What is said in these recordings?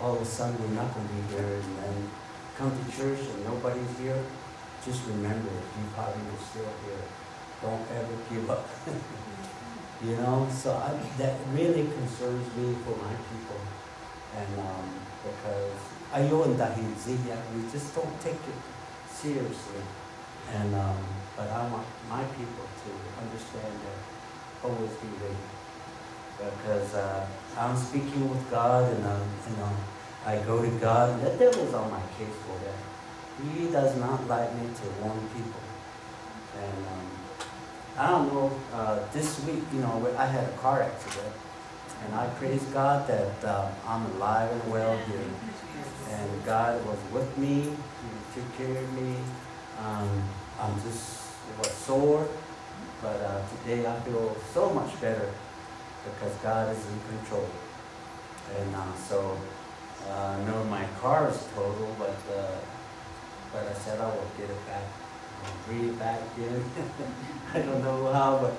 all of a sudden we're not going to be here, and then come to church and nobody's here, just remember, you probably are still here. Don't ever give up. you know, so I, that really concerns me for my people, and um, because ayun dahil ziya, we just don't take it seriously, and um, but I want my people to understand that always be ready because uh, I'm speaking with God and um, you know I go to God the devil's on my case for that. He does not like me to warn people. And um, I don't know, uh, this week, you know, I had a car accident. And I praise God that uh, I'm alive and well here. And God was with me. He took care of me. Um, I'm just was sore. But uh, today I feel so much better because God is in control. And uh, so, uh, no, my car is total, but uh, but I said I will get it back, I'll bring it back again. I don't know how, but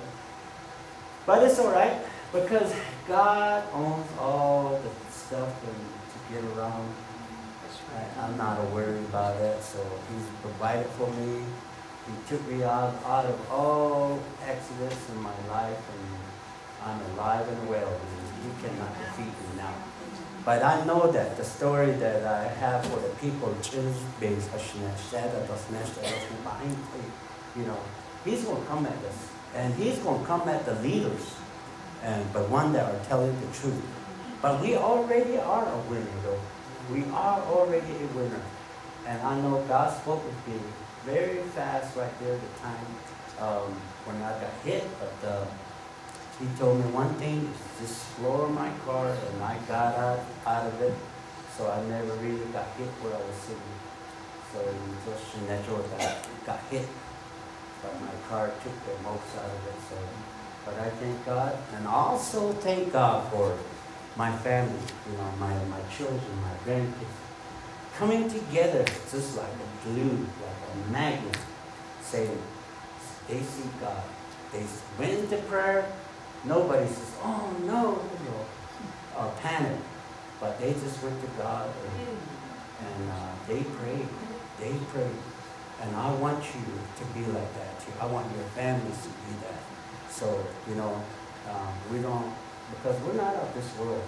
but it's all right because God owns all the stuff and to get around. I, I'm not worried about that, so He's provided for me. He took me out, out of all accidents in my life, and I'm alive and well, He cannot defeat me now. But I know that the story that I have for the people you know, He's going to come at us, and He's going to come at the leaders, and but one that are telling the truth. But we already are a winner, though. We are already a winner, and I know God spoke with me very fast right there the time um, when I got hit. But uh, he told me one thing, just floor my car, and I got out, out of it. So I never really got hit where I was sitting. So it was just natural that I got hit. But my car took the most out of it. So, but I thank God, and also thank God for my family, you know, my, my children, my grandkids, coming together just like a glue, like a magnet, saying, they see God. They went into prayer. Nobody says, oh no, or uh, panic. But they just went to God and, and uh, they prayed. They prayed. And I want you to be like that too. I want your families to be that. So, you know, um, we don't, because we're not of this world.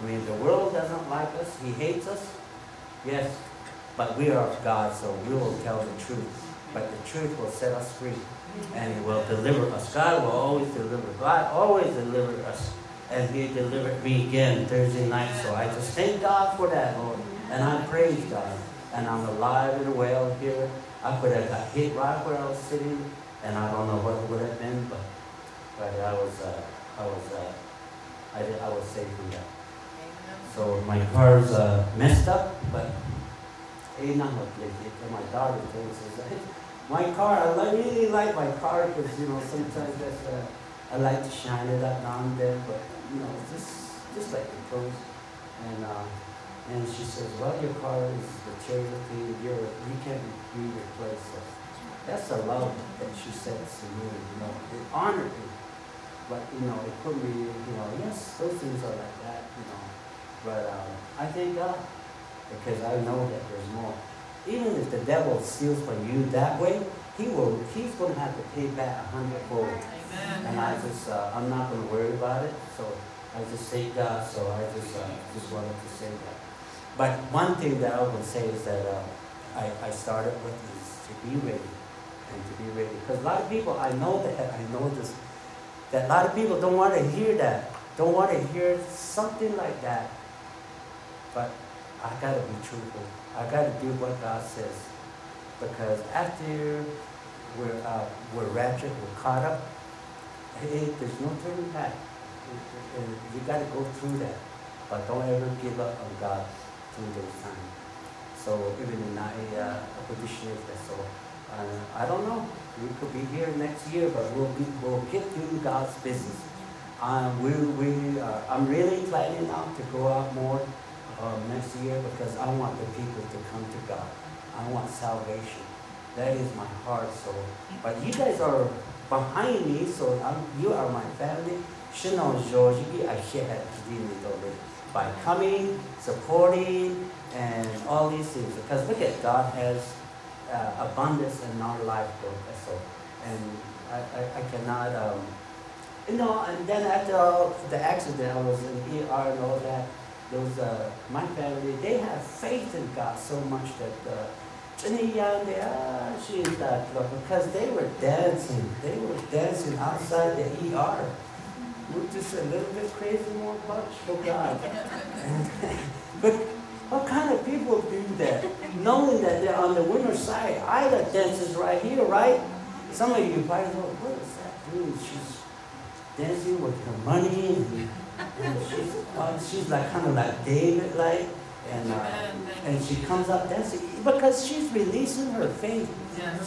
I mean, the world doesn't like us. He hates us. Yes, but we are of God, so we will tell the truth. But the truth will set us free and He will deliver us. God will always deliver. God always delivers us. And He delivered me again Thursday night. So I just thank God for that, Lord. And I praise God. And I'm alive and well here. I could have got hit right where I was sitting, and I don't know what it would have been, but but I was uh, I was uh, I, did, I was safe from that. So my car's uh, messed up, but eh, not my daughter thinks my car, I really like my car because, you know, sometimes that's, uh, I like to shine it up now and then, but, you know, just, just like the clothes. And, uh, and she says, well, your car is material thing, you're, you can't be replaced. So that's a love that she said to me, you know, it honored me. But, you know, it put me, you know, yes, those things are like that, you know. But um, I thank God because I know that there's more even if the devil steals from you that way, he will. He's going to have to pay back a hundredfold. Amen. And I just, uh, I'm not going to worry about it. So I just thank God. So I just, uh, just wanted to say that. But one thing that I would say is that uh, I, I started with is to be ready and to be ready. Because a lot of people, I know that, I know this, that a lot of people don't want to hear that, don't want to hear something like that. But I got to be truthful. I got to do what God says. Because after we're, uh, we're raptured, we're caught up, hey, there's no turning back. You got to go through that. But don't ever give up on God through those times. So even in a uh, position so uh, I don't know. We could be here next year, but we'll be, we'll get doing God's business. Um, we, we, uh, I'm really planning now to go out more um, next year because I want the people to come to God. I want salvation. That is my heart. So, but you guys are behind me, so I'm, you are my family. Shino George, I share by coming, supporting, and all these things. Because look at God has uh, abundance in our life, so and I, I, I cannot, um, you know. And then after the accident, I was in ER and all that. Those uh, my family, they have faith in God so much that. Uh, she's not because they were dancing. They were dancing outside the ER. We're just a little bit crazy more bunch for God. but what kind of people do that? Knowing that they're on the winner's side. Ida dances right here, right? Some of you probably know, what is that doing? She's dancing with her money and, she's, uh, she's like kind of like David like and uh, and she comes up dancing because she's releasing her faith.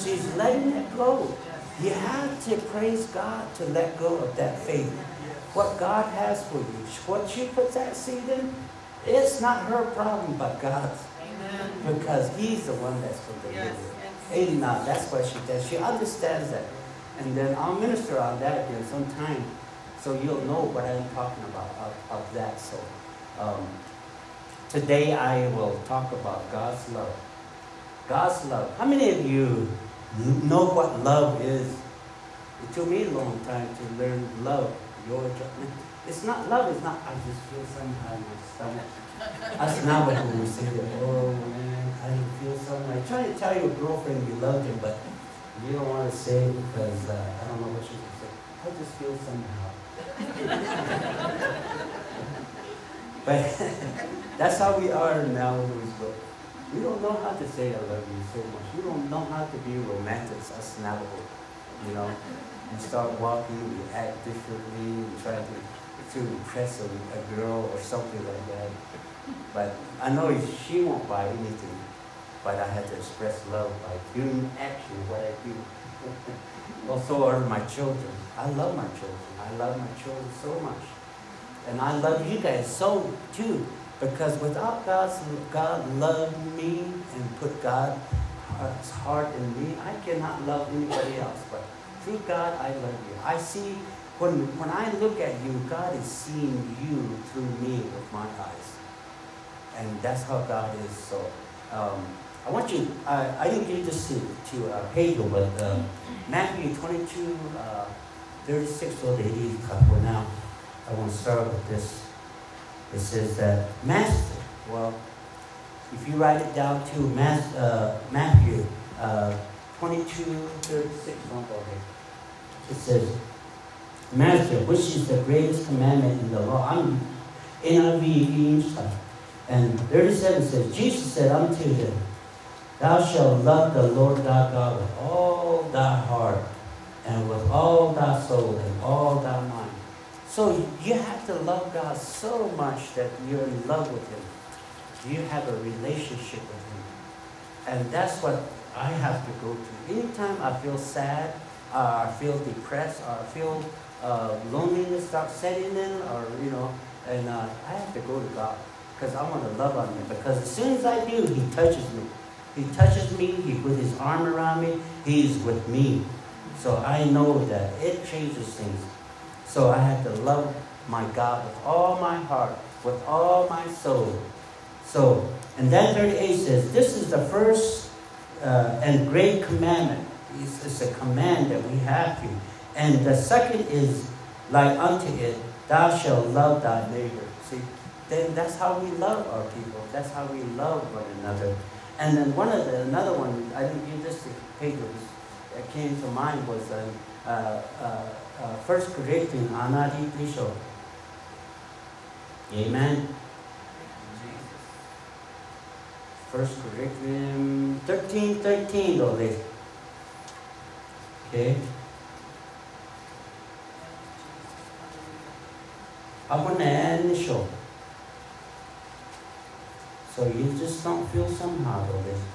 She's letting it go. You have to praise God to let go of that faith. What God has for you, what she puts that seed in, it's not her problem, but God's. Amen. Because He's the one that's going to deliver. Yes. Now that's what she does. She understands that. And then I'll minister on that again sometime, so you'll know what I'm talking about of, of that. So. Um, Today I will talk about God's love. God's love. How many of you know what love is? It took me a long time to learn love. Your it's not love. It's not. I just feel somehow in my stomach. That's not what we say. Oh man, I feel something. I try to tell your girlfriend you love him, but you don't want to say because uh, I don't know what she's gonna say. I just feel somehow. But That's how we are now, but we don't know how to say I love you so much. We don't know how to be romantic. That's not you know. We start walking, we act differently, we try to, to impress a, a girl or something like that. But I know she won't buy anything, but I had to express love by doing actually what I do. Also are my children. I love my children. I love my children so much. And I love you guys so too. Because without God's God loved me and put God's heart in me, I cannot love anybody else. But through God, I love you. I see when when I look at you, God is seeing you through me with my eyes, and that's how God is. So. Um, I want you, I, I didn't give this to, to uh, but uh, Matthew 22, uh, 36 to 80 for now. I want to start with this it says that Master, well, if you write it down to Mas, uh, Matthew uh, 22, 36, it says, Master, which is the greatest commandment in the law? I'm NIV English And 37 says, Jesus said unto him, Thou shalt love the Lord thy God with all thy heart, and with all thy soul, and all thy mind so you have to love God so much that you're in love with Him. You have a relationship with Him. And that's what I have to go through. Anytime I feel sad, or I feel depressed, or I feel uh, loneliness start setting in, or, you know, and uh, I have to go to God because I want to love on Him. Because as soon as I do, He touches me. He touches me, He put His arm around me, He's with me. So I know that it changes things. So I had to love my God with all my heart, with all my soul. So, and then 38 says, This is the first uh, and great commandment. It's, it's, a command that we have to. And the second is like unto it, Thou shalt love thy neighbor. See, then that's how we love our people. That's how we love one another. And then one of the, another one, I think you just Pedro that came to mind was uh, uh, uh uh, First Corinthians Anadi Pisho. Amen. First Corinthians 13, 13 ulit. Okay. Ako na yan show. So you just don't feel somehow ulit.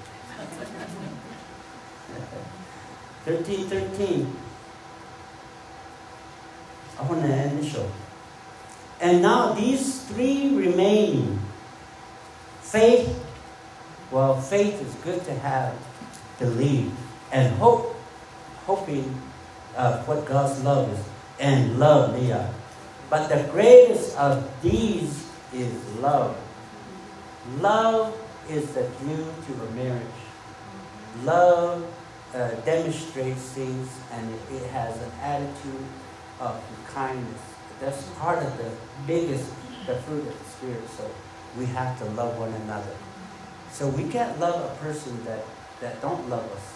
13, 13. I want to show. And now these three remain. Faith, well, faith is good to have, believe, and hope, hoping of what God's love is, and love Leah. But the greatest of these is love. Love is the glue to a marriage. Love uh, demonstrates things and it, it has an attitude of kindness. That's part of the biggest, the fruit of the Spirit. So we have to love one another. So we can't love a person that, that don't love us.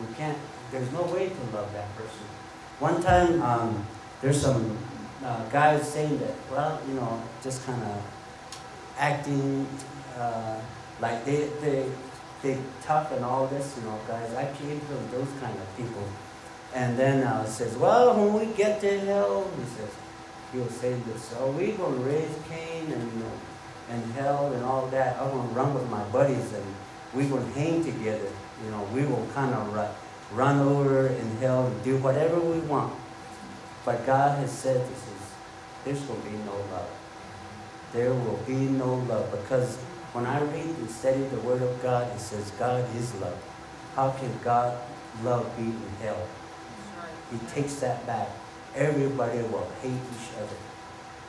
We can't, there's no way to love that person. One time, um, there's some uh, guys saying that, well, you know, just kind of acting uh, like they, they, they tough and all this, you know, guys. I came from those kind of people. And then uh, says, well, when we get to hell, he says, he'll say this, are we going to raise Cain and, you know, and hell and all that? I'm going to run with my buddies and going to hang together. You know, we will kind of run, run over in hell and do whatever we want. But God has said this is, there's to be no love. There will be no love because when I read and study the Word of God, it says God is love. How can God love be in hell? He takes that back. Everybody will hate each other.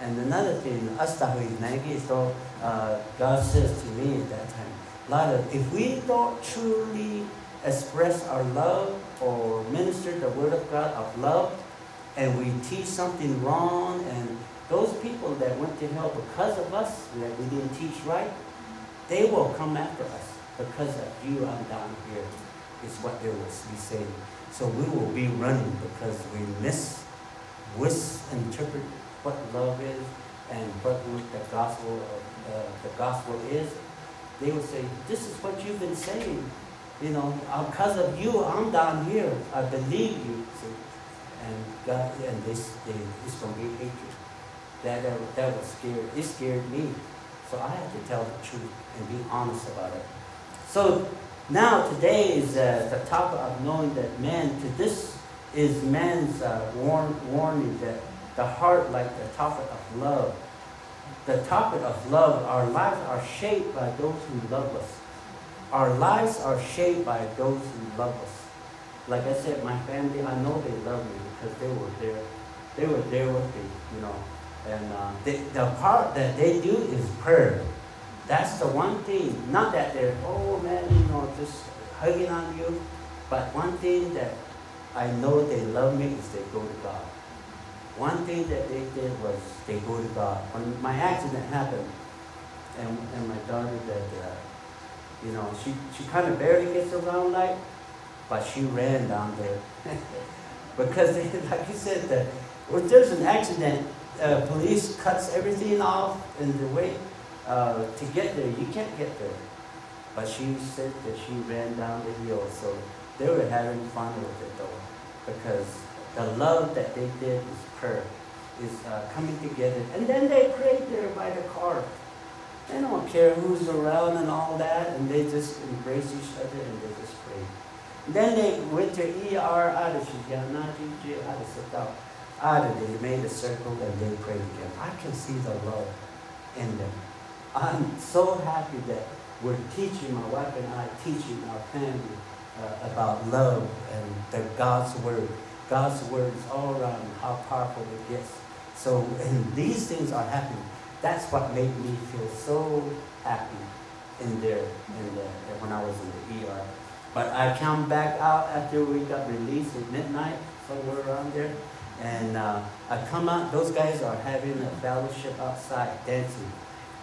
And another thing, Asta who is nagging, so uh, God says to me at that time, a lot of, if we don't truly express our love or minister the word of God of love, and we teach something wrong, and those people that went to hell because of us, that we didn't teach right, they will come after us because of you, I'm down here, is what they will be saying. So we will be running because we miss, misinterpret what love is and what the gospel of, uh, the gospel is. They will say, "This is what you've been saying. You know, because of you, I'm down here. I believe you." See? And God, and this, they, it's going to be hatred. That, that that was scared. It scared me. So I had to tell the truth and be honest about it. So now, today is uh, the topic of knowing that man, to this is man's uh, warn, warning that the heart, like the topic of love, the topic of love, our lives are shaped by those who love us. Our lives are shaped by those who love us. Like I said, my family, I know they love me because they were there. They were there with me, you know. And uh, they, the part that they do is prayer. That's the one thing. Not that they're, oh man, you know, just hugging on you. But one thing that I know they love me is they go to God. One thing that they did was they go to God. When my accident happened, and, and my daughter that, uh, you know, she, she kind of barely gets around like, but she ran down there. because, they, like you said, that when there's an accident, uh, police cuts everything off in the way uh, to get there. You can't get there. But she said that she ran down the hill, so they were having fun with it though, because the love that they did is prayer, is uh, coming together. And then they prayed there by the car. They don't care who's around and all that, and they just embrace each other and they just pray. then they went to ER, out of out of they made a circle and they prayed again. I can see the love in them. I'm so happy that we're teaching, my wife and I, teaching our family uh, about love and the God's Word. God's Word is all around how powerful it gets. So, and these things are happening. That's what made me feel so happy in there, in the, when I was in the ER. But I come back out after we got released at midnight, somewhere around there. And uh, I come out, those guys are having a fellowship outside, dancing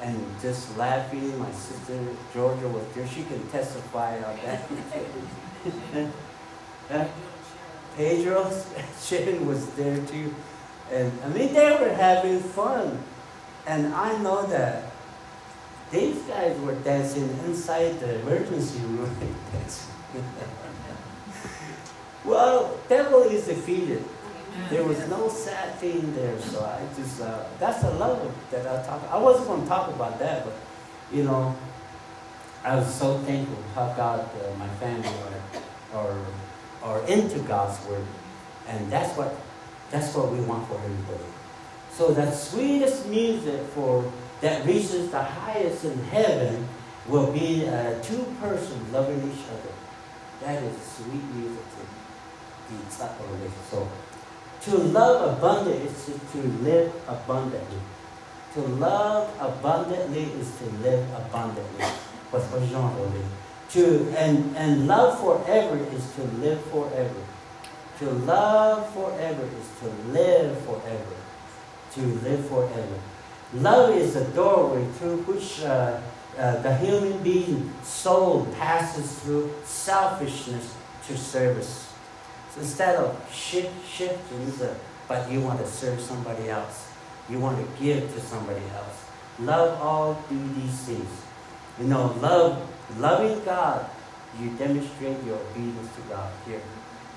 and just laughing. My sister Georgia was there. She can testify on that. Pedro Shin was there too. And I mean, they were having fun. And I know that these guys were dancing inside the emergency room. well, devil is defeated. There was no sad thing there, so I just, uh, that's the love that I talk I wasn't going to talk about that, but, you know, I was so thankful how God, uh, my family are, are, are into God's Word. And that's what, that's what we want for everybody. So the sweetest music for that reaches the highest in heaven will be uh, two persons loving each other. That is sweet music to be relationship. So to love abundantly is to live abundantly. To love abundantly is to live abundantly. What's Jean To and and love forever is to live forever. To love forever is to live forever. To live forever. Love is the doorway through which uh, uh, the human being soul passes through selfishness to service. Instead of shift, shifting, but you want to serve somebody else, you want to give to somebody else. Love all do these things. You know, love, loving God, you demonstrate your obedience to God here.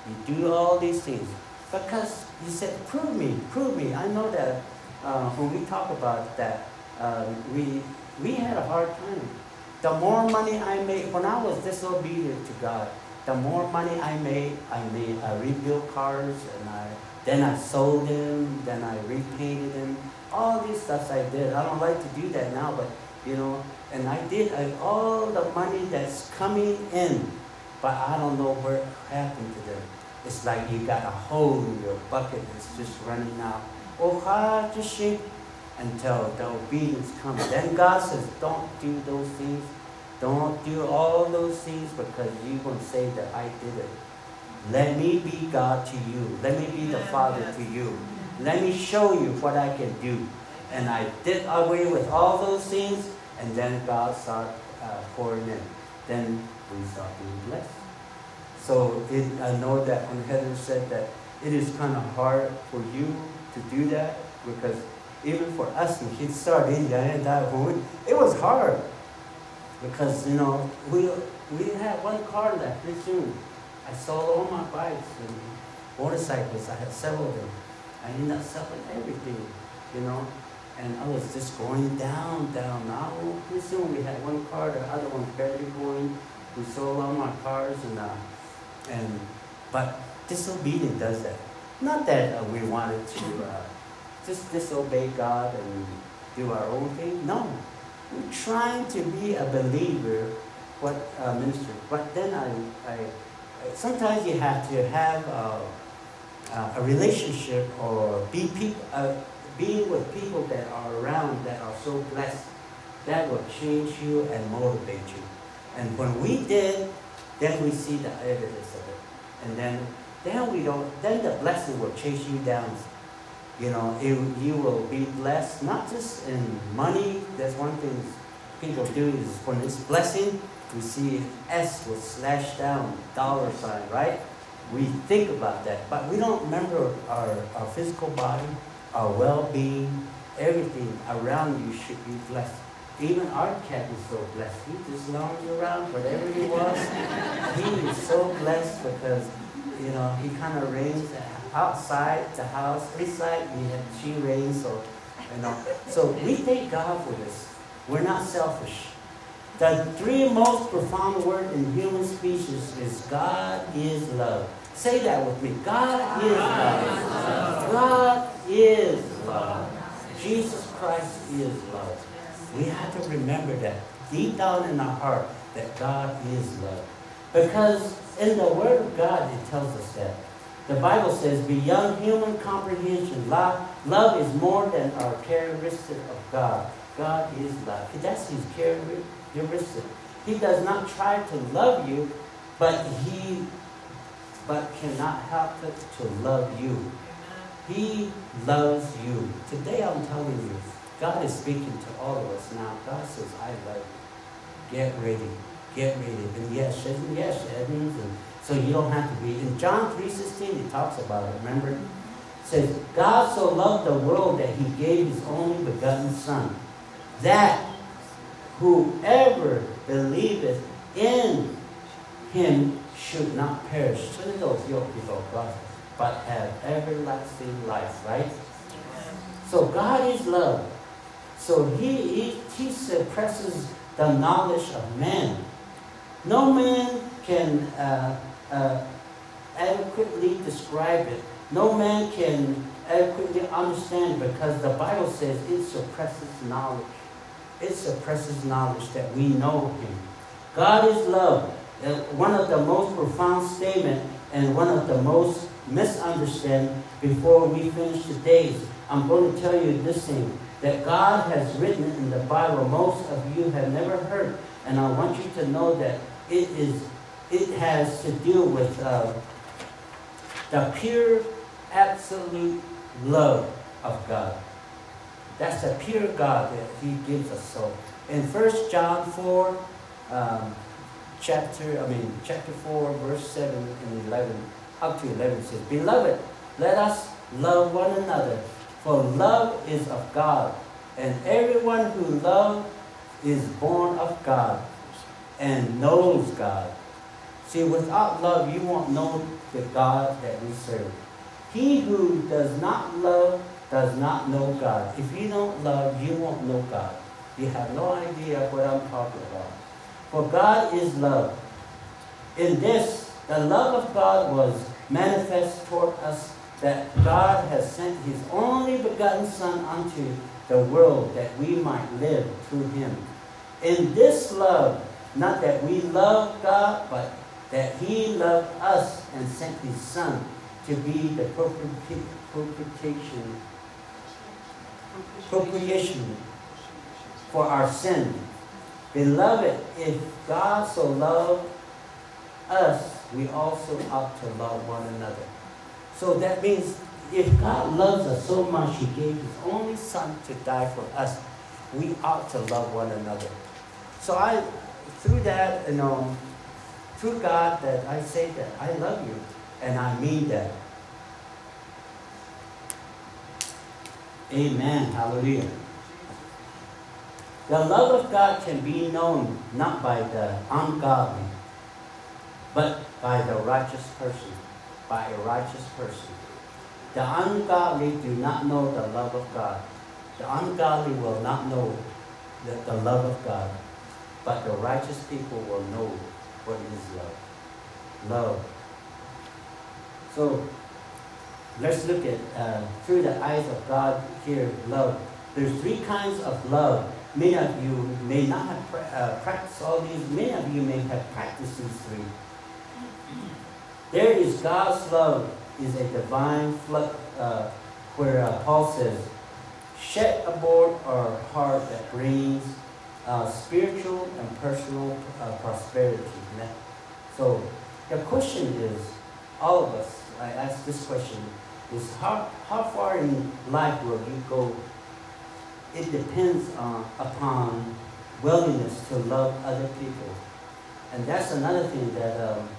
You do all these things because you said, "Prove me, prove me." I know that uh, when we talk about that, uh, we we had a hard time. The more money I made, when I was disobedient to God, the more money I made, I made, I rebuilt cars and I, then I sold them, then I repainted them. All these stuff I did. I don't like to do that now, but you know, and I did I, all the money that's coming in, but I don't know where happened to them. It's like you got a hole in your bucket that's just running out. Oh, hard to shake until the obedience comes. Then God says, don't do those things. Don't do all those things because you will say that I did it. Let me be God to you. Let me be the Father to you. Let me show you what I can do. And I did away with all those things, and then God started uh, pouring in. Then we start being blessed. So it, I know that when Heather said that it is kind of hard for you to do that because even for us when kids started in and that it was hard because you know we we had one car left pretty soon. I sold all my bikes and motorcycles. I had several of them. I ended up selling everything, you know. And I was just going down, down. Now pretty soon we had one car, the other one barely going. We sold all my cars and uh, and but disobedience does that. Not that uh, we wanted to. Uh, just disobey God and do our own thing. No. Trying to be a believer, what uh, minister. But then I, I, sometimes you have to have a, a relationship or be people, uh, being with people that are around that are so blessed. That will change you and motivate you. And when we did, then we see the evidence of it. And then, then we don't. Then the blessing will chase you down you know, it, you will be blessed, not just in money. That's one thing people do is when it's blessing, we see S will slash down, dollar sign, right? We think about that, but we don't remember our, our physical body, our well-being, everything around you should be blessed. Even our cat is so blessed. He just around, whatever he was. he is so blessed because, you know, he kind of reigns outside the house, inside we have she raised so you know. So we thank God for this. We're not selfish. The three most profound words in human species is God is love. Say that with me. God is love. God is love. Jesus Christ is love. We have to remember that deep down in our heart that God is love. Because in the Word of God, it tells us that. The Bible says, beyond human comprehension, love, love is more than our characteristic of God. God is love. That's his characteristic. He does not try to love you, but he but cannot help it to love you. He loves you. Today I'm telling you, God is speaking to all of us now. God says, I love you. Get ready. Get ready. And yes, yes, Edmonds and so you don't have to be. In John 3.16, it talks about it, remember? It says, God so loved the world that he gave his only begotten Son, that whoever believeth in him should not perish. But have everlasting life, right? So God is love. So he, he, he suppresses the knowledge of man. No man can uh, uh, adequately describe it. No man can adequately understand because the Bible says it suppresses knowledge. It suppresses knowledge that we know Him. God is love. Uh, one of the most profound statements and one of the most misunderstood before we finish today. I'm going to tell you this thing. that God has written in the Bible most of you have never heard. And I want you to know that it is it has to do with uh, the pure, absolute love of God. That's the pure God that He gives us. So in 1 John 4, um, chapter, I mean, chapter 4, verse 7 and 11, up to 11 says, Beloved, let us love one another, for love is of God, and everyone who loves is born of God and knows God. See, without love, you won't know the God that we serve. He who does not love does not know God. If you don't love, you won't know God. You have no idea what I'm talking about. For God is love. In this, the love of God was manifest toward us that God has sent his only begotten Son unto the world that we might live through him. In this love, not that we love God, but that he loved us and sent his Son to be the propitiation, propitiation for our sin. Beloved, if God so loved us, we also ought to love one another. So that means if God loves us so much, He gave His only Son to die for us, we ought to love one another. So I, through that, you know, through God, that I say that I love you, and I mean that. Amen. Hallelujah. The love of God can be known not by the ungodly, but by the righteous person, by a righteous person. The ungodly do not know the love of God. The ungodly will not know the, the love of God. But the righteous people will know what is love. Love. So let's look at uh, through the eyes of God here, love. There's three kinds of love. Many of you may not have pra- uh, practiced all these. Many of you may have practiced these three. There is God's love is a divine flood uh, where uh, Paul says, shed aboard our heart that brings uh, spiritual and personal uh, prosperity. So the question is, all of us, I ask this question, is how, how far in life will you go? It depends on, upon willingness to love other people. And that's another thing that um,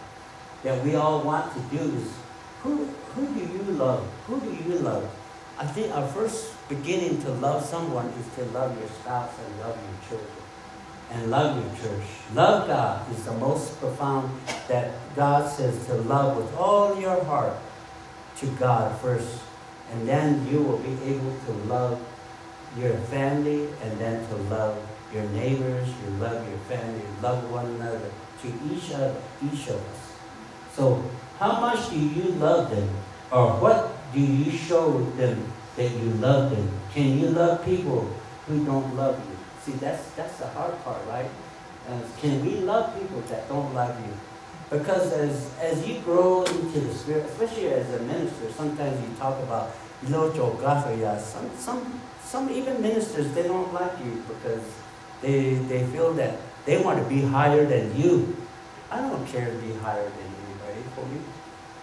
that we all want to do is who, who do you love? Who do you love? I think our first beginning to love someone is to love your spouse and love your children and love your church. Love God is the most profound that God says to love with all your heart to God first. And then you will be able to love your family and then to love your neighbors, you love your family, love one another, to each other, each of us. So, how much do you love them? Or what do you show them that you love them? Can you love people who don't love you? See, that's, that's the hard part, right? Uh, can we love people that don't love you? Because as, as you grow into the Spirit, especially as a minister, sometimes you talk about locho gafaya. Some, some, some even ministers, they don't like you because they, they feel that they want to be higher than you. I don't care to be higher than anybody for me.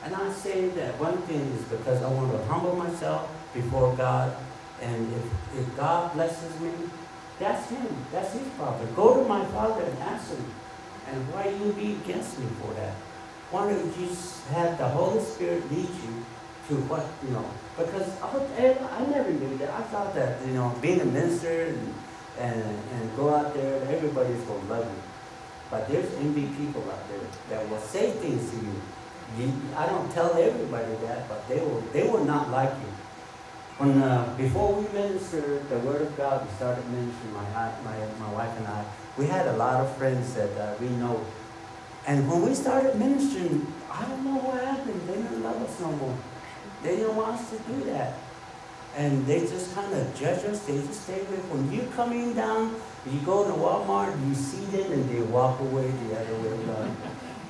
And I say that one thing is because I want to humble myself before God. And if, if God blesses me, that's him. That's his father. Go to my father and ask him. And why you be against me for that? Why don't you just have the Holy Spirit lead you to what, you know? Because I, eh, I never knew that. I thought that, you know, being a minister and, and, and go out there, everybody's going to love you. But there's envy people out there that will say things to you. you I don't tell everybody that, but they will, they will not like you. When uh, before we ministered the Word of God, we started ministering. My my my wife and I, we had a lot of friends that uh, we know. And when we started ministering, I don't know what happened. They didn't love us no more. They didn't want us to do that. And they just kind of judge us. They just stay. When you're coming down you go to Walmart, you see them, and they walk away the other way around.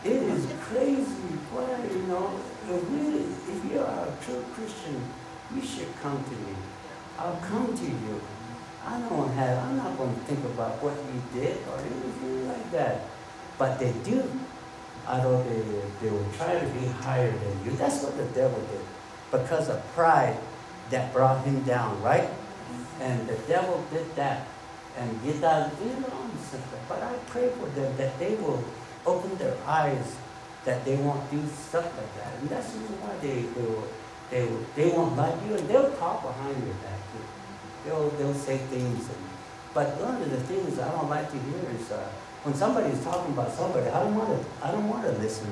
it is crazy. Why, you know, if, really, if you're a true Christian, you should come to me. I'll come to you. I don't have, I'm not going to think about what you did or anything like that. But they do. Although they, they will try to be higher than you. That's what the devil did. Because of pride that brought him down, right? And the devil did that. And get that, you know, but I pray for them that they will open their eyes that they won't do stuff like that. And that's the reason why they, they will they, they won't like you and they'll talk behind your back. They'll, they'll say things. And, but one of the things I don't like to hear is uh, when somebody's talking about somebody, I don't want to, I don't want to listen.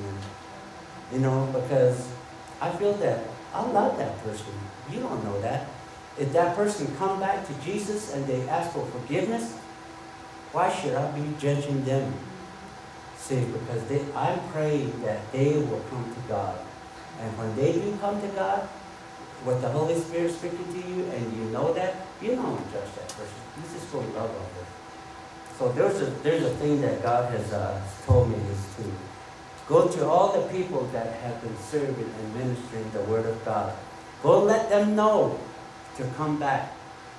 You know, because I feel that I love that person. You don't know that. If that person come back to Jesus and they ask for forgiveness, why should I be judging them? See, because they, I'm praying that they will come to God and when they do come to God, with the Holy Spirit speaking to you, and you know that, you don't judge that person. You just go love on them. So there's a there's a thing that God has uh, told me is to go to all the people that have been serving and ministering the Word of God. Go let them know to come back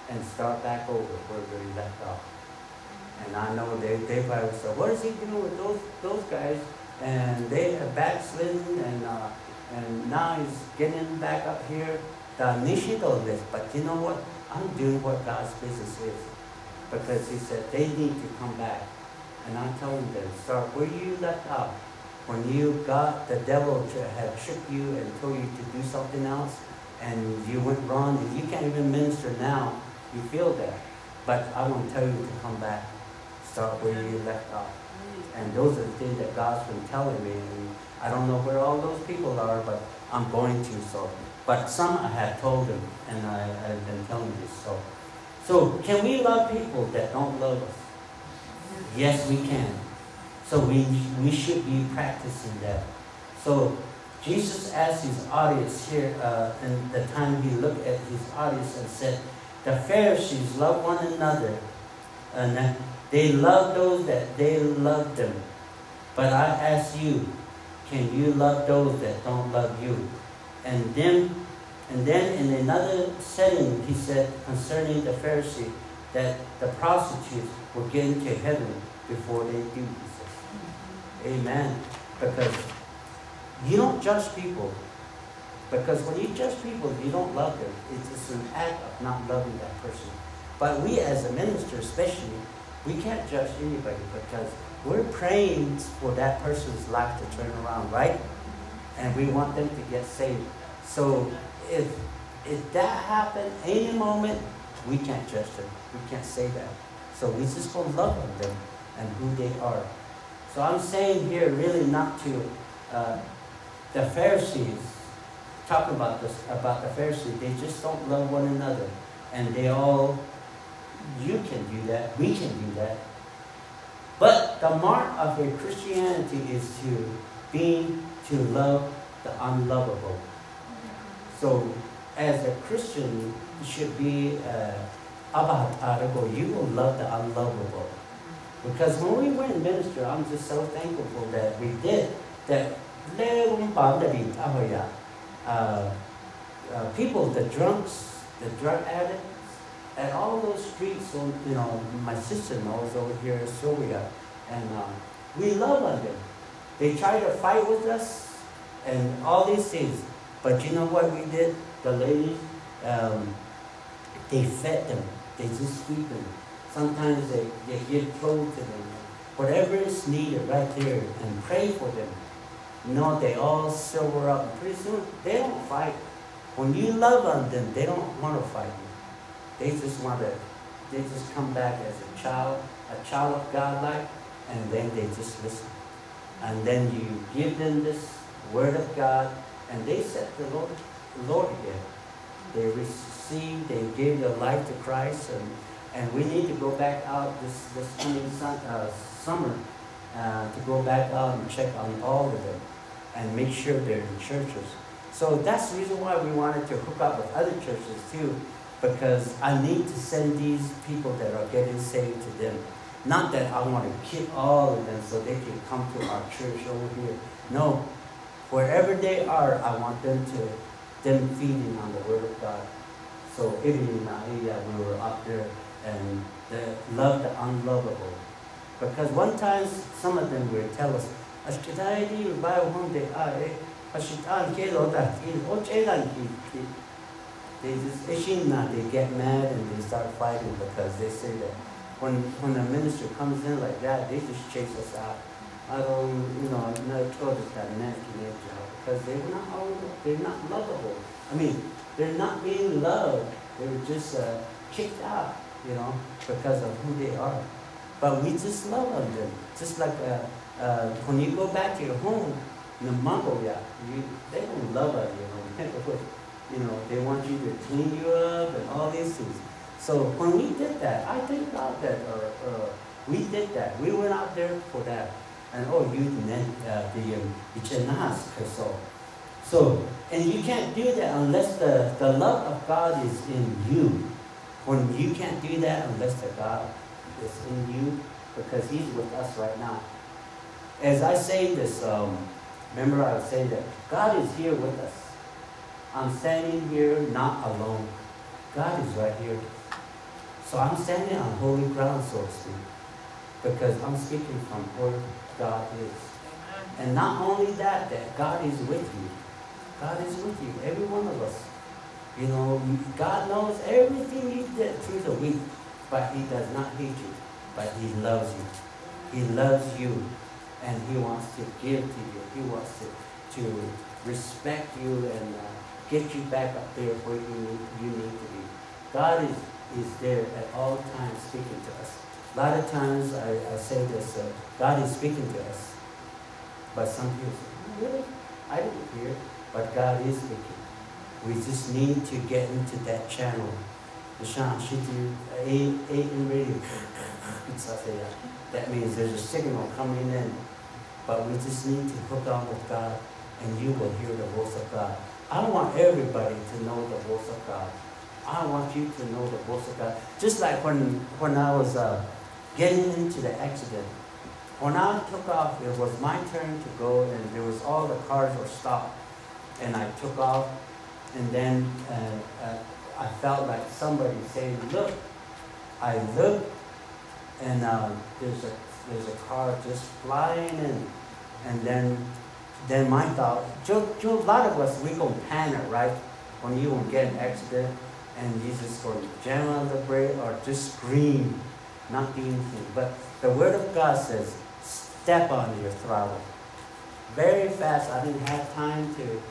and start back over where they left off. And I know they, they probably say, what is he doing with those those guys? And they have backslidden and uh, and now he's getting back up here. The initiative list, but you know what? I'm doing what God's business is. Because he said they need to come back. And I'm telling them, start where you left off. When you got the devil to have tricked you and told you to do something else, and you went wrong, and you can't even minister now, you feel that. But I want to tell you to come back. Start where you left off. And those are the things that God's been telling me. And I don't know where all those people are, but I'm going to. So, but some I have told them, and I, have been telling this. So, so can we love people that don't love us? Yes, we can. So we we should be practicing that. So Jesus asked his audience here, uh, the time he looked at his audience and said, "The Pharisees love one another, and they love those that they love them. But I ask you, can you love those that don't love you? And then, and then in another setting, he said concerning the Pharisee that the prostitutes will get into heaven before they do. Amen. Because you don't judge people. Because when you judge people, you don't love them. It's just an act of not loving that person. But we as a minister, especially, we can't judge anybody because we're praying for that person's life to turn around, right? And we want them to get saved. So if if that happened any moment, we can't judge them. We can't say that. So we just go love on them and who they are. So I'm saying here really not to uh, the Pharisees talking about this about the Pharisees. They just don't love one another, and they all. You can do that. We can do that. But the mark of a Christianity is to be to love the unlovable. So, as a Christian, you should be uh, about article. You will love the unlovable. Because when we went and minister, I'm just so thankful that we did that. Uh, uh, people, the drunks, the drug addicts, and all those streets, you know, my sister knows over here in Syria, and um, we love on them. They try to fight with us and all these things. But you know what we did? The ladies, um, they fed them. They just feed them. Sometimes they, they give clothes to them. Whatever is needed right there and pray for them. Know, they all sober up. Pretty soon, they don't fight. When you love on them, they don't want to fight. They just want to, they just come back as a child, a child of God like, and then they just listen. And then you give them this word of God, and they set the Lord, the Lord again. They receive, they gave their life to Christ, and, and we need to go back out this, this coming sun, uh, summer uh, to go back out and check on all of them and make sure they're in churches. So that's the reason why we wanted to hook up with other churches too, because I need to send these people that are getting saved to them. Not that I want to keep all of them so they can come to our church over here. No, wherever they are, I want them to them feeding on the Word of God. So even in Naia, we were up there and the love the unlovable. Because one time some of them will tell us, they just ishina, uh, they get mad and they start fighting because they say that when when a minister comes in like that, they just chase us out. I don't, you know, not told us that because they're not all, they're not lovable. I mean, they're not being loved. They were just uh, kicked out, you know, because of who they are. But we just love them. Just like uh, uh, when you go back to your home in the Mongolia, you, they don't love you know. you know, they want you to clean you up and all these things. So when we did that, I thank God that uh, uh, we did that. We went out there for that. And oh, you uh, the um, so. So, and you can't do that unless the, the love of God is in you. When you can't do that unless the God is in you, because He's with us right now. As I say this, um, remember I was saying that God is here with us. I'm standing here not alone. God is right here. So I'm standing on holy ground, so to speak, because I'm speaking from where God is. And not only that, that God is with you. God is with you, every one of us. You know, God knows everything you did through the week, but He does not hate you, but He loves you. He loves you, and He wants to give to you. He wants to, to respect you and uh, get you back up there where you you need to be. God is, is there at all times speaking to us. A lot of times I, I say this, uh, God is speaking to us. But some people say, really? I didn't hear but God is speaking. We just need to get into that channel. radio. That means there's a signal coming in. But we just need to hook on with God and you will hear the voice of God. I want everybody to know the voice of God. I want you to know the voice of God. Just like when, when I was uh, getting into the accident. When I took off, it was my turn to go and there was all the cars were stopped and I took off, and then uh, uh, I felt like somebody saying, "Look!" I looked, and uh, there's a there's a car just flying in, and then then my thought, Joe, Joe, a lot of us we go panic, right? When you get an accident, and just go jam on the prayer or just scream, not anything. But the Word of God says, step on your throttle. Very fast. I didn't have time to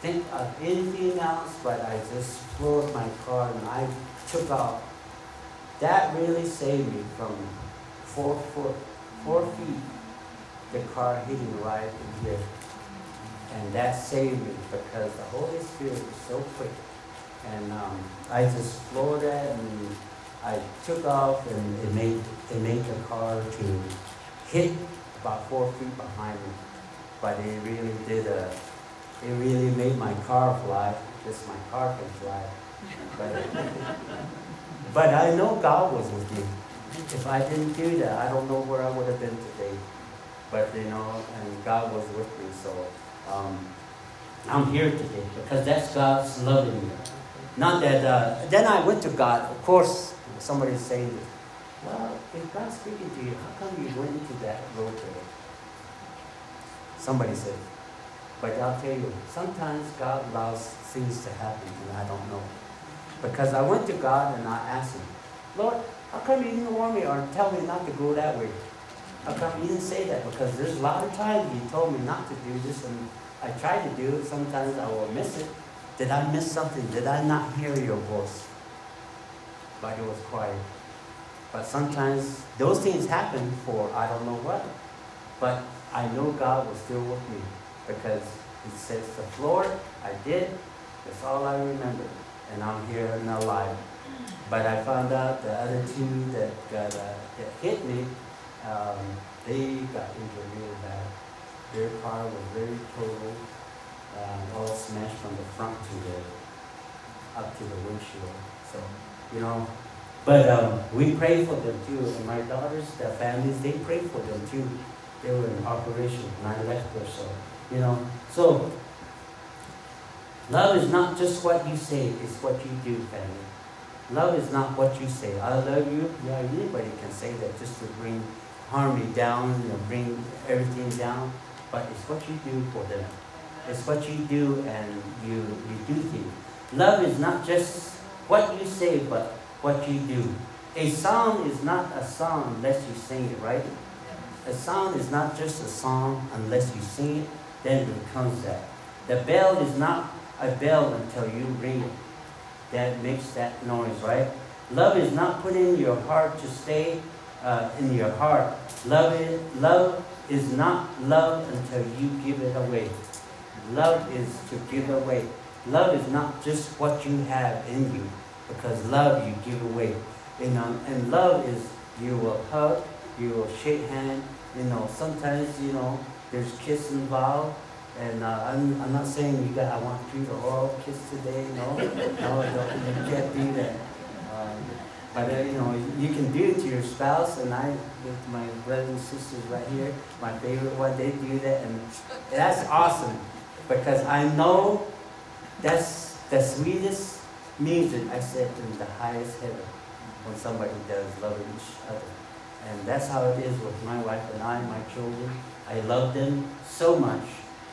think of anything else, but I just floored my car and I took off. That really saved me from four feet, the car hitting right in here. And that saved me because the Holy Spirit was so quick. And um, I just floored that and I took off and it made, it made the car to hit about four feet behind me. But it really did a it really made my car fly. Just my car can fly. But, but I know God was with me. If I didn't do that, I don't know where I would have been today. But you know, and God was with me, so um, I'm here today because that's God's loving me. Not that. Uh, then I went to God. Of course, somebody's saying, "Well, if God's speaking to you, how come you went into that road today?" Somebody said, but I'll tell you, sometimes God allows things to happen and I don't know. Because I went to God and I asked Him, Lord, how come you didn't warn me or tell me not to go that way? How come you didn't say that? Because there's a lot of times you told me not to do this and I try to do it. Sometimes I will miss it. Did I miss something? Did I not hear your voice? But it was quiet. But sometimes those things happen for I don't know what. But I know God was still with me because He says the floor, I did, that's all I remember. And I'm here and alive. But I found out the other two that got uh, that hit me, um, they got injured really bad. Their car was very total, um, all smashed from the front to the up to the windshield. So, you know, but um, we pray for them too. And my daughters, their families, they pray for them too. They were in operation, and I left her, so you know, so love is not just what you say, it's what you do, family. Love is not what you say. I love you. Yeah, anybody can say that just to bring harmony down, you know, bring everything down. But it's what you do for them. It's what you do and you, you do things. Love is not just what you say, but what you do. A song is not a song unless you sing it, right? A song is not just a song unless you sing it, then it becomes that. The bell is not a bell until you ring it. That makes that noise, right? Love is not put in your heart to stay uh, in your heart. Love is, love is not love until you give it away. Love is to give away. Love is not just what you have in you, because love you give away. Know, and love is you will hug, you will shake hand. You know, sometimes you know there's kiss involved, and uh, I'm, I'm not saying you got I want you to all kiss today. No, no, you can't do that. Um, but uh, you know, you can do it to your spouse, and I, with my brothers and sisters right here, my favorite one, they do that, and that's awesome because I know that's the sweetest music I said in the highest heaven when somebody does love each other. And that's how it is with my wife and I, my children. I love them so much.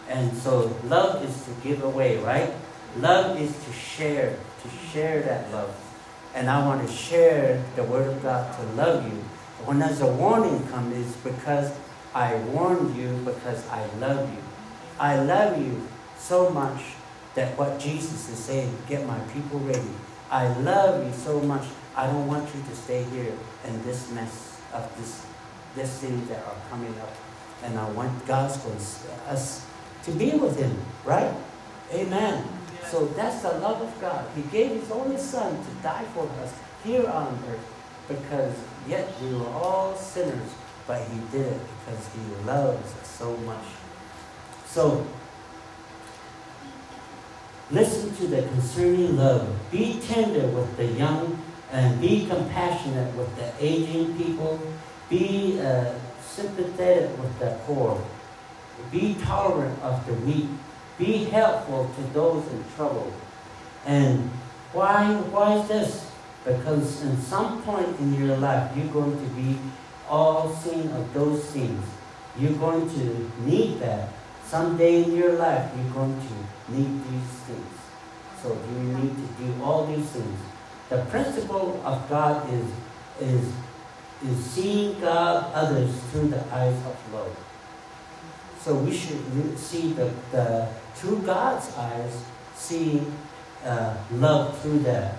And so love is to give away, right? Love is to share, to share that love. And I want to share the word of God to love you. When there's a warning comes, it's because I warned you because I love you. I love you so much that what Jesus is saying, get my people ready. I love you so much. I don't want you to stay here in this mess of this, this things that are coming up. And I want God's going us to be with Him, right? Amen. So that's the love of God. He gave His only Son to die for us here on earth because yet we were all sinners, but He did it because He loves us so much. So Listen to the concerning love. Be tender with the young and be compassionate with the aging people. Be uh, sympathetic with the poor. Be tolerant of the weak. Be helpful to those in trouble. And why, why is this? Because in some point in your life, you're going to be all seen of those things. You're going to need that. Someday in your life, you're going to need these things. So you need to do all these things. The principle of God is, is, is seeing God, others through the eyes of love. So we should see the, the through God's eyes, see uh, love through that.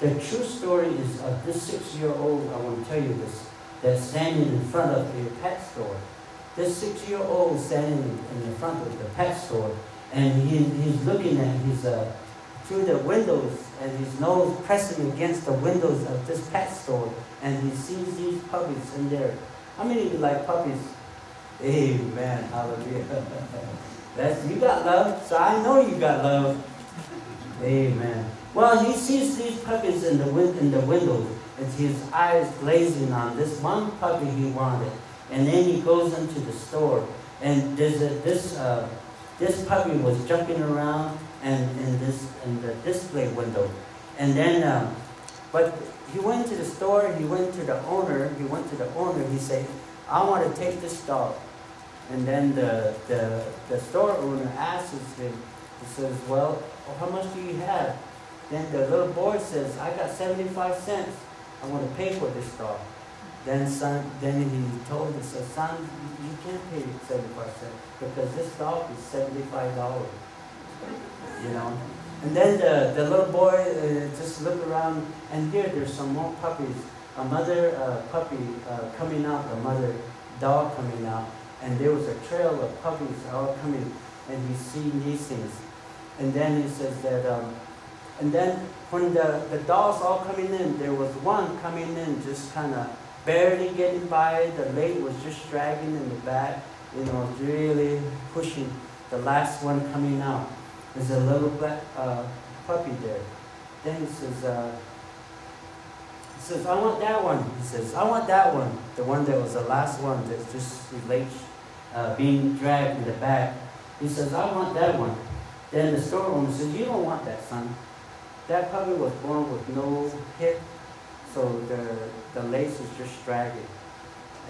The true story is of this six-year-old, I want to tell you this, that's standing in front of a pet store. This six-year-old standing in the front of the pet store, and he, he's looking at his, uh, through the windows, and his nose pressing against the windows of this pet store, and he sees these puppies in there. How many of you like puppies? Amen. Hallelujah. That's you got love, so I know you got love. Amen. Well, he sees these puppies in the win- in the windows, and his eyes glazing on this one puppy he wanted. And then he goes into the store, and a, this uh, this puppy was jumping around and in this in the display window, and then, um, but he went to the store. And he went to the owner. He went to the owner. He said, "I want to take this dog." And then the the, the store owner asks him. He says, "Well, how much do you have?" Then the little boy says, "I got seventy-five cents. I want to pay for this dog." Then son, then he told him, said, son, you can't pay 75 cents because this dog is $75, you know. And then the, the little boy uh, just looked around, and here there's some more puppies. A mother uh, puppy uh, coming out, a mother dog coming out, and there was a trail of puppies all coming, and he's seeing these things. And then he says that, um, and then when the, the dogs all coming in, there was one coming in just kind of barely getting by. The leg was just dragging in the back, you know, really pushing. The last one coming out. There's a little black uh, puppy there. Then he says, uh, he says, I want that one. He says, I want that one. The one that was the last one that's just legs uh, being dragged in the back. He says, I want that one. Then the store owner says, You don't want that, son. that puppy was born with no hip, so the, the lace is just dragging.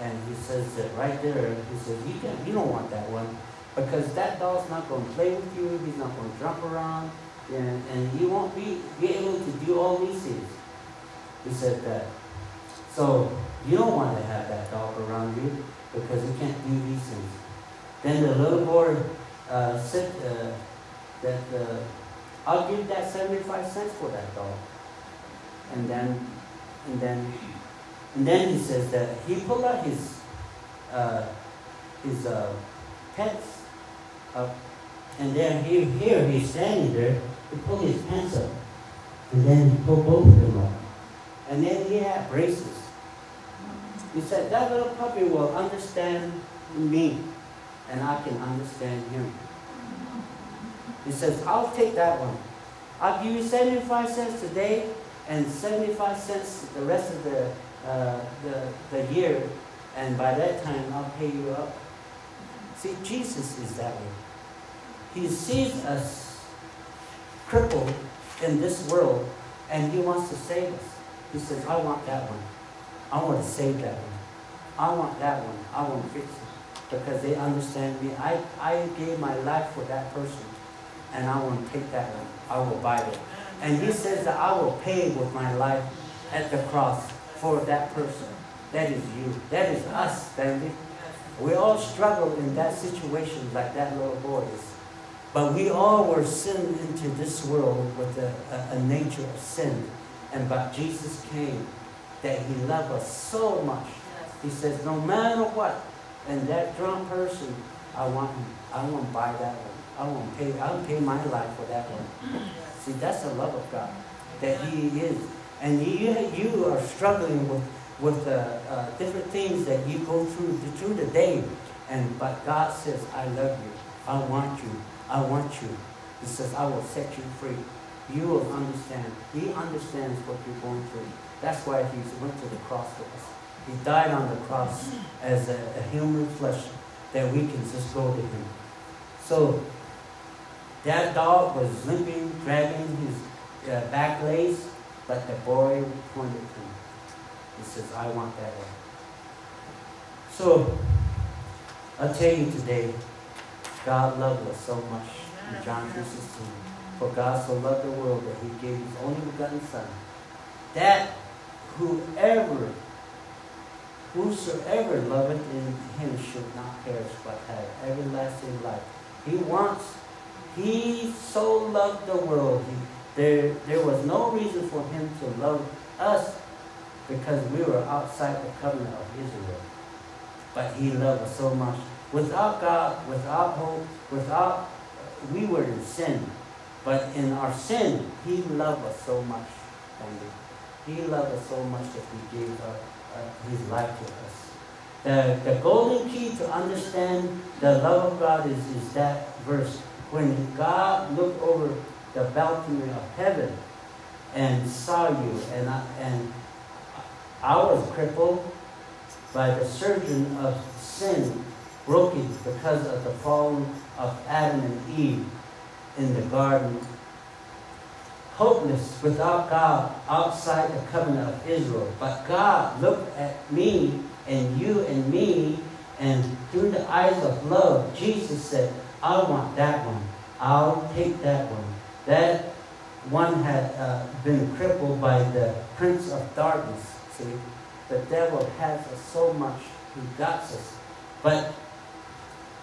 And he says that right there, he says, you, can, you don't want that one because that dog's not going to play with you, he's not going to jump around, and, and you won't be, be able to do all these things. He said that. So you don't want to have that dog around you because he can't do these things. Then the little boy uh, said uh, that uh, I'll give that 75 cents for that dog. And then, and then, and then he says that he pulled out his, uh, his uh, pets up, and then here, here he's standing there. He pulled his pants up, and then he pulled both of them up, and then he had braces. He said that little puppy will understand me, and I can understand him. He says, I'll take that one. I'll give you 75 cents today and 75 cents the rest of the, uh, the, the year, and by that time I'll pay you up. See, Jesus is that way. He sees us crippled in this world, and He wants to save us. He says, I want that one. I want to save that one. I want that one. I want to fix it. Because they understand me. I, I gave my life for that person and I want to take that one. I will buy it. And he says that I will pay with my life at the cross for that person. That is you. That is us, family. We all struggle in that situation like that little boy is. But we all were sinned into this world with a, a, a nature of sin. And but Jesus came that he loved us so much. He says, no matter what, and that drunk person, I want him. I want to buy that one. I won't pay. I'll pay my life for that one. See, that's the love of God that He is, and you you are struggling with with uh, uh, different things that you go through through the day, and but God says, I love you. I want you. I want you. He says, I will set you free. You will understand. He understands what you're going through. That's why He went to the cross for us. He died on the cross as a, a human flesh that we can just go to Him. So that dog was limping, dragging his uh, back legs, but the boy pointed to him. He says, I want that one. So, I'll tell you today, God loved us so much in John 3.16. For God so loved the world that he gave his only begotten Son, that whoever, whosoever loveth in him should not perish, but have everlasting life. He wants he so loved the world. He, there, there was no reason for him to love us because we were outside the covenant of Israel. But he loved us so much. Without God, without hope, without, we were in sin. But in our sin, he loved us so much. He loved us so much that he gave uh, uh, his life to us. The, the golden key to understand the love of God is, is that verse when God looked over the balcony of heaven and saw you, and I, and I was crippled by the surgeon of sin, broken because of the fall of Adam and Eve in the garden, hopeless without God outside the covenant of Israel. But God looked at me and you and me, and through the eyes of love, Jesus said, I want that one. I'll take that one. That one had uh, been crippled by the prince of darkness. See, the devil has us so much. He got us. But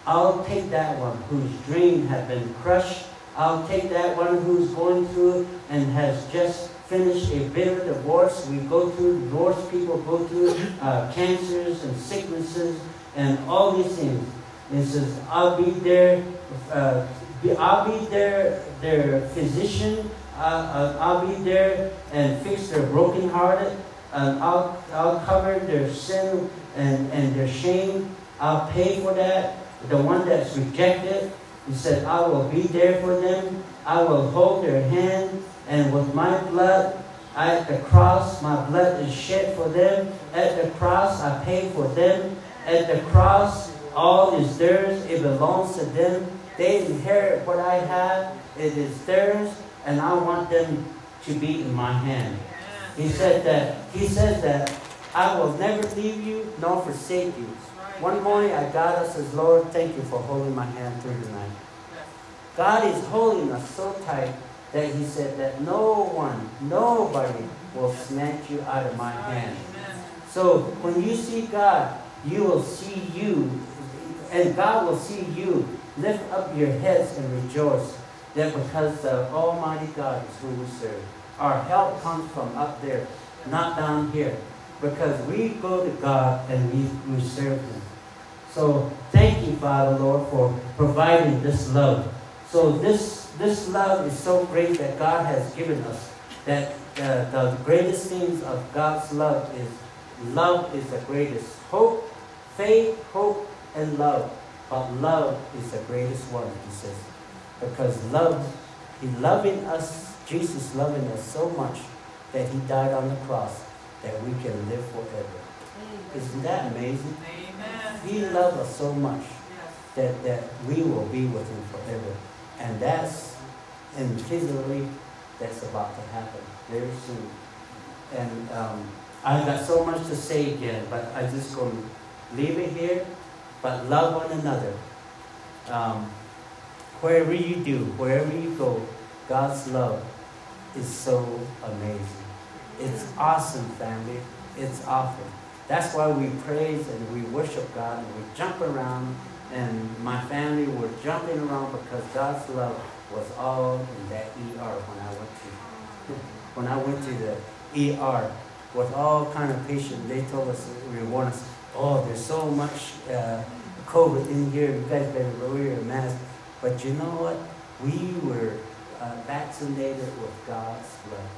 I'll take that one whose dream had been crushed. I'll take that one who's going through and has just finished a bitter divorce. We go through, divorce people go through uh, cancers and sicknesses and all these things. He says, I'll be there. Uh, I'll be their, their physician. Uh, I'll be there and fix their brokenhearted. Um, I'll, I'll cover their sin and, and their shame. I'll pay for that. The one that's rejected, he said, I will be there for them. I will hold their hand. And with my blood, at the cross, my blood is shed for them. At the cross, I pay for them. At the cross, all is theirs. It belongs to them. They inherit what I have. It is theirs. And I want them to be in my hand. He said that, he says that I will never leave you nor forsake you. One morning I got us as Lord, thank you for holding my hand through the night. God is holding us so tight that he said that no one, nobody will snatch you out of my hand. So when you see God, you will see you, and God will see you. Lift up your heads and rejoice that because the Almighty God is who we serve. Our help comes from up there, not down here. Because we go to God and we, we serve Him. So thank you, Father, Lord, for providing this love. So this this love is so great that God has given us. That uh, the greatest things of God's love is love is the greatest. Hope, faith, hope, and love. But love is the greatest one, he says. Because love, he loving us, Jesus loving us so much that he died on the cross that we can live forever. Isn't that amazing? Amen. He loved us so much that, that we will be with him forever. And that's, and physically, that's about to happen very soon. And um, I got so much to say again, but I just to leave it here. But love one another. Um, wherever you do, wherever you go, God's love is so amazing. It's awesome, family. It's awesome. That's why we praise and we worship God and we jump around. And my family were jumping around because God's love was all in that ER when I went to when I went to the ER with all kind of patients. They told us we warned us, oh, there's so much uh, COVID in here. You guys better wear your mask. But you know what? We were uh, vaccinated with God's love.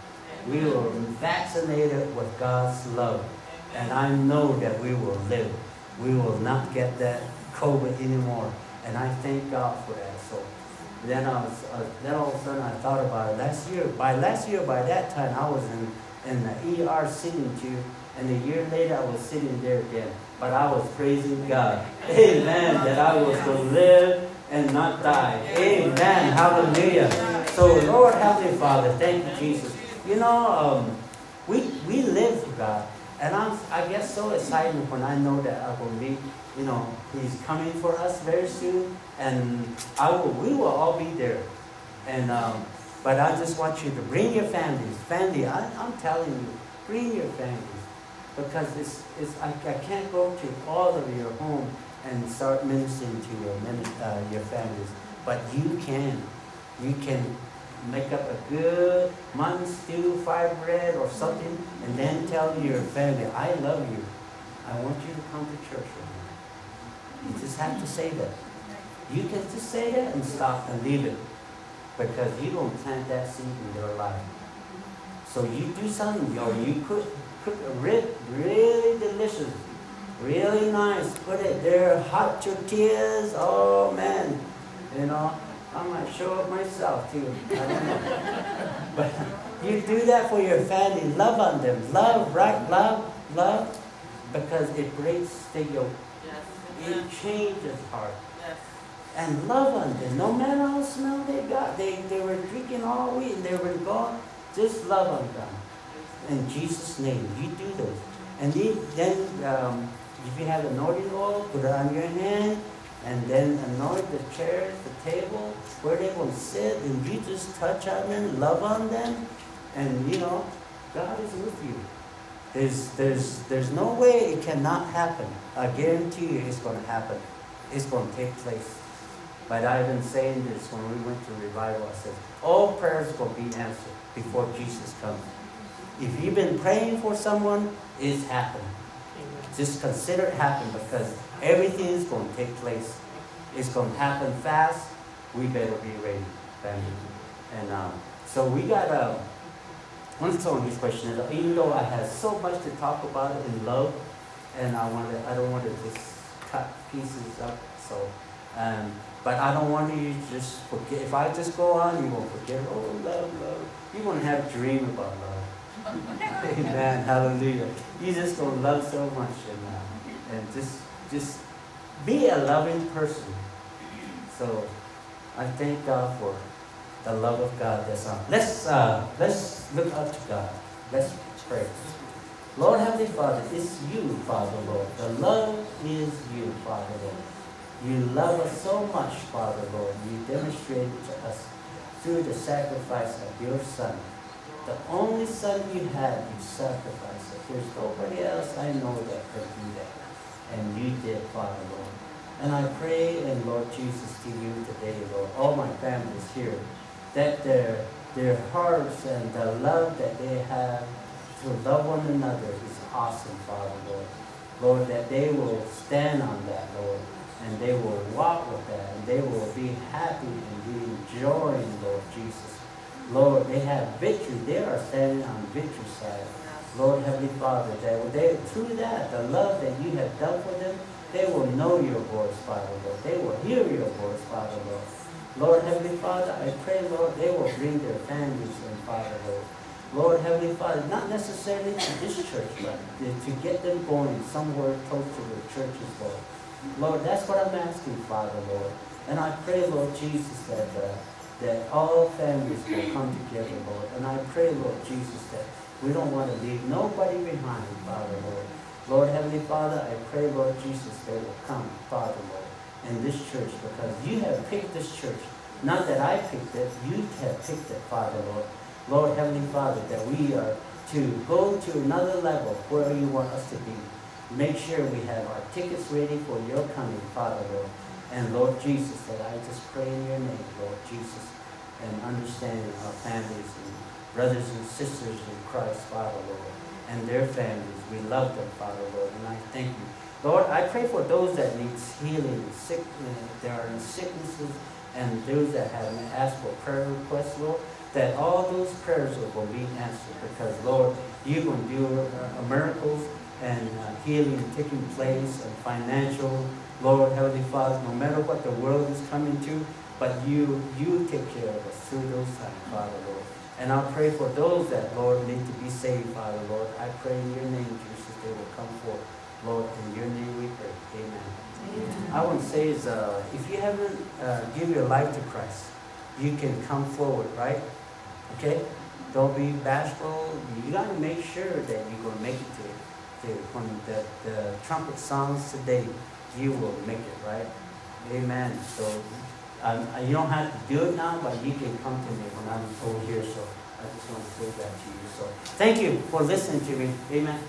We were vaccinated with God's love. And I know that we will live. We will not get that COVID anymore. And I thank God for that. So then I was, uh, then all of a sudden I thought about it. Last year, by last year, by that time, I was in, in the ER sitting too. And a year later, I was sitting there again. But I was praising God. Amen. That I was to live and not die. Amen. Hallelujah. So, Lord Heavenly Father, thank you, Jesus. You know, um, we, we live for God. And I'm, I guess, so excited when I know that I will meet, you know, He's coming for us very soon. And I will, we will all be there. And, um, but I just want you to bring your families. Family, I, I'm telling you, bring your families. Because it's, it's, I, I can't go to all of your home and start ministering to your, uh, your families. But you can. You can make up a good mutton stew, fried bread, or something, and then tell your family, I love you. I want you to come to church with me. You just have to say that. You can just say that and stop and leave it. Because you don't plant that seed in their life. So you do something, or you cook, a really delicious, really nice. Put it there, hot tortillas. Oh man, you know, I might show up myself too. I don't know. but you do that for your family. Love on them. Love, right? Love, love. Because it breaks the yoke. Yes. It changes heart. Yes. And love on them. No matter how smell they got. They, they were drinking all week and they were gone. Just love on them. In Jesus' name, you do those. And then, um, if you have anointing oil, put it on your hand and then anoint the chairs, the table, where they will sit, and you just touch on them, love on them, and you know, God is with you. There's, there's, there's no way it cannot happen. I guarantee you it's going to happen. It's going to take place. But I've been saying this when we went to revival. I said, all prayers will be answered before Jesus comes. If you've been praying for someone, it's happened. Just consider it happened because Everything is going to take place. It's going to happen fast. We better be ready, family. And um, so we got uh, one song. His question is, even though I have so much to talk about in love, and I want to, I don't want to just cut pieces up. So, um, but I don't want you to just forget. If I just go on, you won't forget. Oh, love, love. You won't have a dream about love. Amen. Hallelujah. You just gonna love so much and and just just be a loving person. So I thank God for the love of God that's on. Let's uh, let's look up to God. Let's pray. Lord Heavenly Father, it's you, Father Lord. The love is you, Father Lord. You love us so much, Father Lord. You demonstrated to us through the sacrifice of your Son. The only Son you had, you sacrificed it. There's nobody else I know that could do that. And you did, Father Lord. And I pray, and Lord Jesus, to you today, Lord, all my families here, that their, their hearts and the love that they have to love one another is awesome, Father, Lord. Lord, that they will stand on that, Lord, and they will walk with that, and they will be happy and be enjoying, Lord Jesus. Lord, they have victory. They are standing on victory side. Lord, Heavenly Father, that they, through that, the love that you have done for them, they will know your voice, Father, Lord. They will hear your voice, Father, Lord. Lord, Heavenly Father, I pray, Lord, they will bring their families in, Father, Lord. Lord Heavenly Father, not necessarily to this church, but to get them going somewhere close to the churches, Lord. Lord, that's what I'm asking, Father, Lord. And I pray, Lord Jesus, that uh, that all families will come together, Lord. And I pray, Lord Jesus, that we don't want to leave nobody behind, Father, Lord. Lord Heavenly Father, I pray, Lord Jesus, they will come, Father, Lord, in this church because you have picked this church. Not that I picked it, you have picked it, Father, Lord. Lord Heavenly Father, that we are to go to another level where you want us to be. Make sure we have our tickets ready for your coming, Father, Lord. And Lord Jesus, that I just pray in your name, Lord Jesus, and understanding our families and brothers and sisters in Christ, Father, Lord, and their families. We love them, Father, Lord, and I thank you. Lord, I pray for those that need healing, sick, there are in sicknesses, and those that have asked for prayer requests, Lord that all those prayers will be answered because, Lord, going to do uh, miracles and uh, healing taking place and financial. Lord, Heavenly Father, no matter what the world is coming to, but you you take care of us through those times, Father, Lord. And I pray for those that, Lord, need to be saved, Father, Lord. I pray in your name, Jesus, they will come forth. Lord, in your name we pray. Amen. Amen. I want to say is, uh, if you haven't uh, given your life to Christ, you can come forward, right? Okay? Don't be bashful. You got to make sure that you're going to make it to, to when the, the trumpet sounds today, you will make it, right? Amen. So um, you don't have to do it now, but you can come to me when I'm over here. So I just want to say that to you. So thank you for listening to me. Amen.